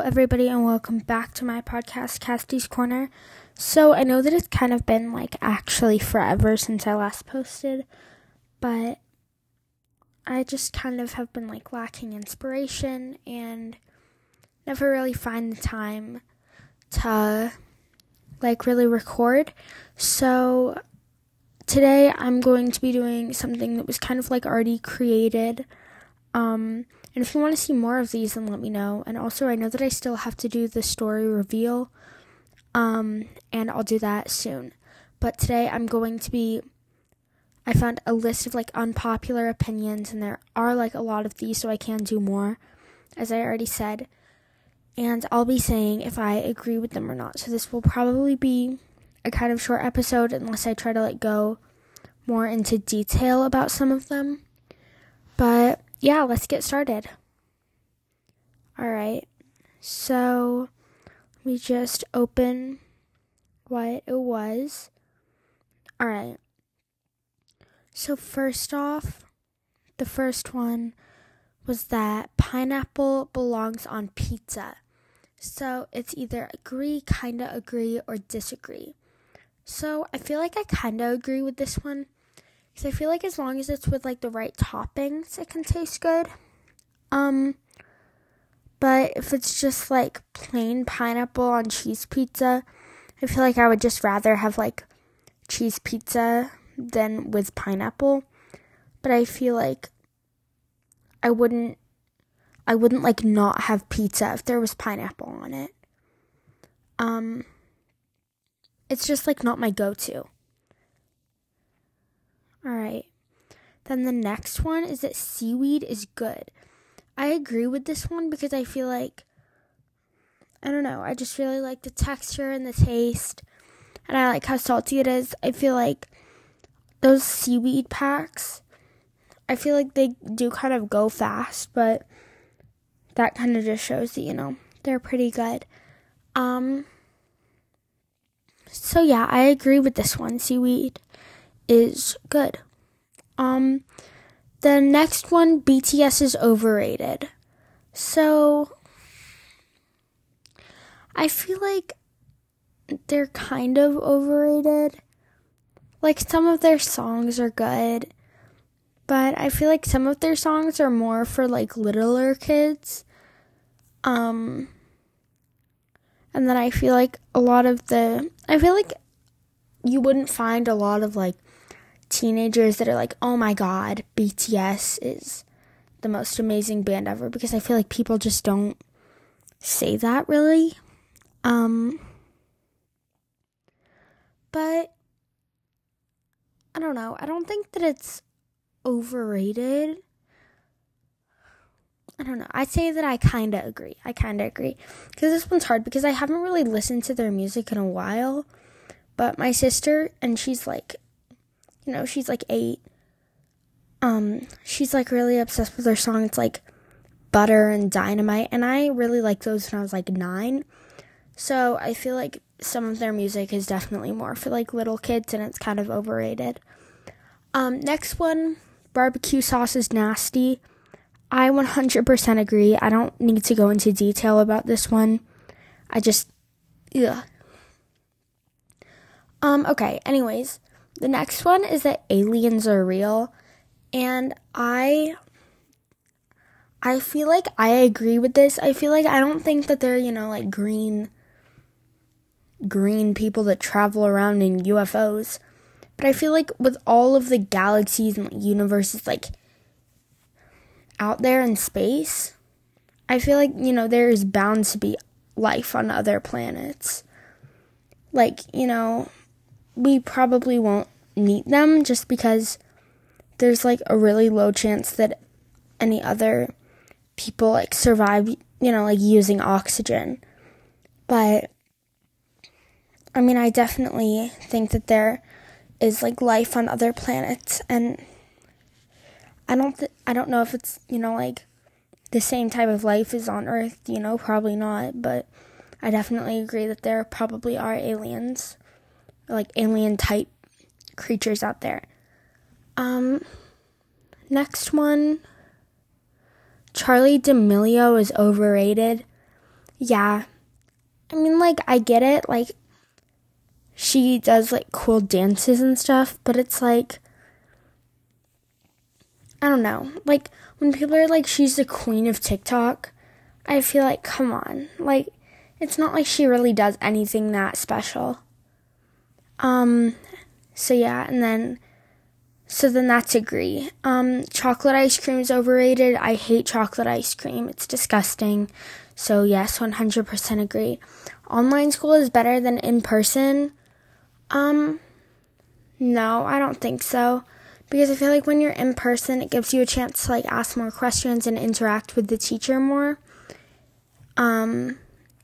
everybody, and welcome back to my podcast, Casty's Corner. So, I know that it's kind of been like actually forever since I last posted, but I just kind of have been like lacking inspiration and never really find the time to like really record. So, today I'm going to be doing something that was kind of like already created. Um, and if you want to see more of these, then let me know. And also, I know that I still have to do the story reveal, um, and I'll do that soon. But today, I'm going to be. I found a list of like unpopular opinions, and there are like a lot of these, so I can do more, as I already said. And I'll be saying if I agree with them or not. So this will probably be a kind of short episode, unless I try to like go more into detail about some of them. But yeah, let's get started. All right. So we just open what it was. All right. So first off, the first one was that pineapple belongs on pizza. So it's either agree, kinda agree, or disagree. So I feel like I kinda agree with this one because I feel like as long as it's with like the right toppings, it can taste good. Um, but if it's just like plain pineapple on cheese pizza, I feel like I would just rather have like cheese pizza than with pineapple. But I feel like I wouldn't I wouldn't like not have pizza if there was pineapple on it. Um it's just like not my go-to. All right. Then the next one is that seaweed is good. I agree with this one because I feel like I don't know, I just really like the texture and the taste and I like how salty it is. I feel like those seaweed packs I feel like they do kind of go fast, but that kind of just shows that, you know, they're pretty good. Um so yeah, I agree with this one. Seaweed is good. Um, the next one, BTS is overrated. So, I feel like they're kind of overrated. Like, some of their songs are good, but I feel like some of their songs are more for like littler kids. Um, and then I feel like a lot of the, I feel like you wouldn't find a lot of like teenagers that are like, oh my god, BTS is the most amazing band ever because I feel like people just don't say that really. Um, but I don't know. I don't think that it's overrated. I don't know. I'd say that I kind of agree. I kind of agree. Because this one's hard because I haven't really listened to their music in a while. But my sister, and she's like you know, she's like eight. Um, she's like really obsessed with her song. It's like Butter and Dynamite, and I really like those when I was like nine. So I feel like some of their music is definitely more for like little kids, and it's kind of overrated. Um, next one, barbecue sauce is nasty. I 100% agree. I don't need to go into detail about this one. I just, yeah. Um, okay, anyways, the next one is that aliens are real. And I I feel like I agree with this. I feel like I don't think that they're, you know, like green green people that travel around in UFOs. But I feel like with all of the galaxies and universes like out there in space, I feel like, you know, there is bound to be life on other planets. Like, you know, we probably won't meet them just because there's like a really low chance that any other people like survive, you know, like using oxygen. But I mean, I definitely think that there is like life on other planets and I don't th- I don't know if it's, you know, like the same type of life as on Earth, you know, probably not, but I definitely agree that there probably are aliens, like alien type creatures out there. Um, next one Charli D'Amelio is overrated. yeah. I mean, like, I get it. Like, she does, like, cool dances and stuff, but it's like, I don't know. Like, when people are like, she's the queen of TikTok, I feel like, come on. Like, it's not like she really does anything that special. Um, so yeah, and then, so then that's agree. Um, chocolate ice cream is overrated. I hate chocolate ice cream. It's disgusting. So yes, 100% agree. Online school is better than in person. Um, no, I don't think so because I feel like when you're in person, it gives you a chance to like ask more questions and interact with the teacher more. Um,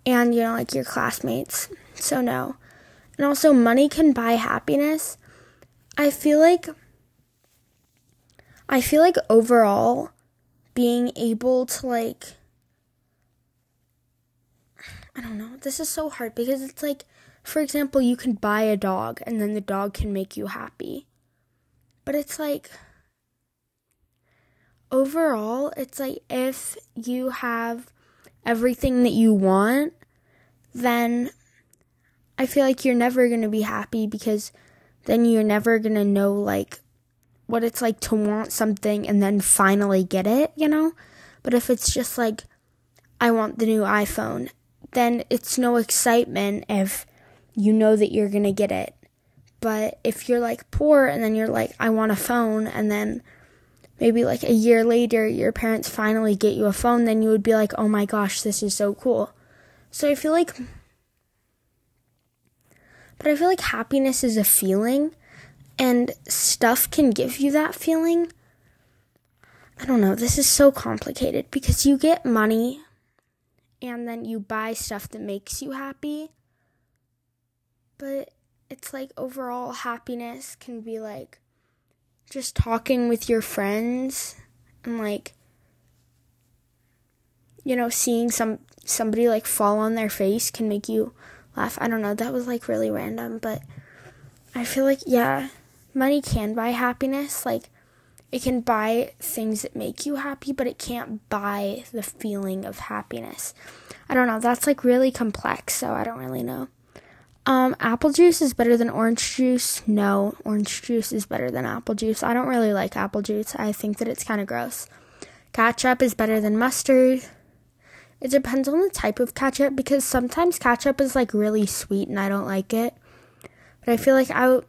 and you know, like your classmates. So, no. And also, money can buy happiness. I feel like, I feel like overall, being able to like, I don't know, this is so hard because it's like, for example, you can buy a dog and then the dog can make you happy. But it's like, overall, it's like if you have everything that you want, then I feel like you're never going to be happy because then you're never going to know, like, what it's like to want something and then finally get it, you know? But if it's just like, I want the new iPhone, then it's no excitement if you know that you're going to get it. But if you're like poor and then you're like, I want a phone, and then maybe like a year later your parents finally get you a phone, then you would be like, oh my gosh, this is so cool. So I feel like, but I feel like happiness is a feeling, and stuff can give you that feeling. I don't know, this is so complicated because you get money and then you buy stuff that makes you happy. But it's like overall happiness can be like just talking with your friends and like you know seeing some somebody like fall on their face can make you laugh. I don't know, that was like really random, but I feel like yeah, money can buy happiness. Like it can buy things that make you happy, but it can't buy the feeling of happiness. I don't know, that's like really complex, so I don't really know. Um, apple juice is better than orange juice. No, orange juice is better than apple juice. I don't really like apple juice. I think that it's kind of gross. Ketchup is better than mustard. It depends on the type of ketchup because sometimes ketchup is like really sweet and I don't like it. But I feel like I w-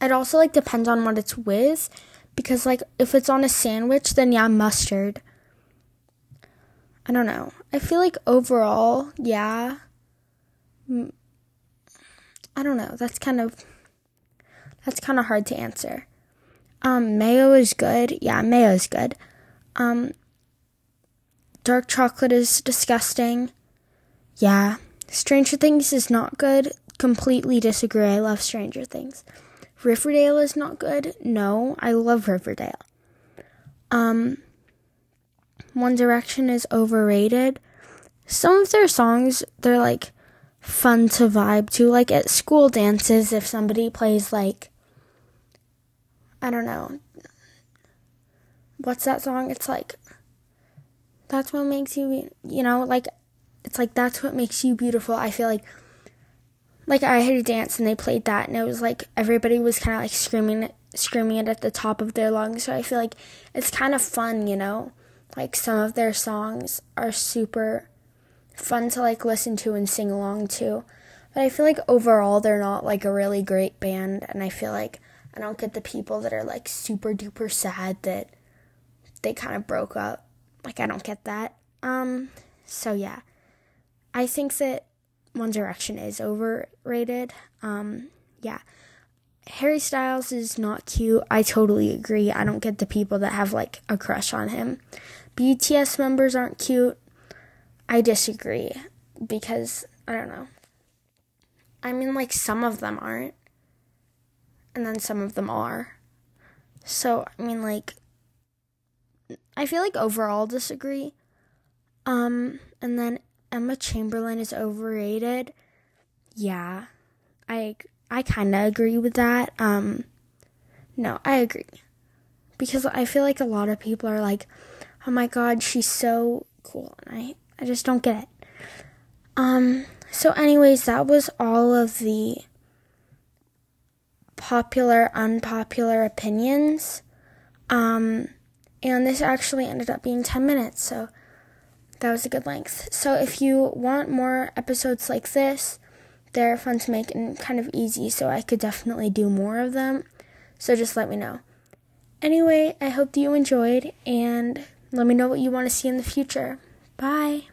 it also like depends on what it's with because like if it's on a sandwich then yeah, mustard. I don't know. I feel like overall, yeah. I don't know. That's kind of that's kind of hard to answer. Um, mayo is good. Yeah, mayo is good. Um, dark chocolate is disgusting. Yeah. Stranger Things is not good. Completely disagree. I love Stranger Things. Riverdale is not good. No, I love Riverdale. Um, One Direction is overrated. Some of their songs, they're like fun to vibe to. Like at school dances, if somebody plays like, I don't know, what's that song? It's like, that's what makes you, you know, like, it's like, that's what makes you beautiful. I feel like, like I had a dance and they played that and it was like everybody was kind of like screaming screaming it at the top of their lungs. So I feel like it's kind of fun, you know? Like some of their songs are super fun to like listen to and sing along to. But I feel like overall they're not like a really great band and I feel like I don't get the people that are like super duper sad that they kind of broke up. Like I don't get that. Um so yeah. I think that One Direction is overrated. Um yeah. Harry Styles is not cute. I totally agree. I don't get the people that have like a crush on him. BTS members aren't cute. I disagree because I don't know. I mean, like, some of them aren't, and then some of them are. So, I mean, like, I feel like overall disagree. Um, and then Emma Chamberlain is overrated. Yeah, I I kind of agree with that. Um, no, I agree because I feel like a lot of people are like, "Oh my God, she's so cool," and I I just don't get it. Um, so, anyways, that was all of the popular, unpopular opinions. Um, and this actually ended up being 10 minutes, so that was a good length. So, if you want more episodes like this, they're fun to make and kind of easy, so I could definitely do more of them. So, just let me know. Anyway, I hope that you enjoyed, and let me know what you want to see in the future. Bye.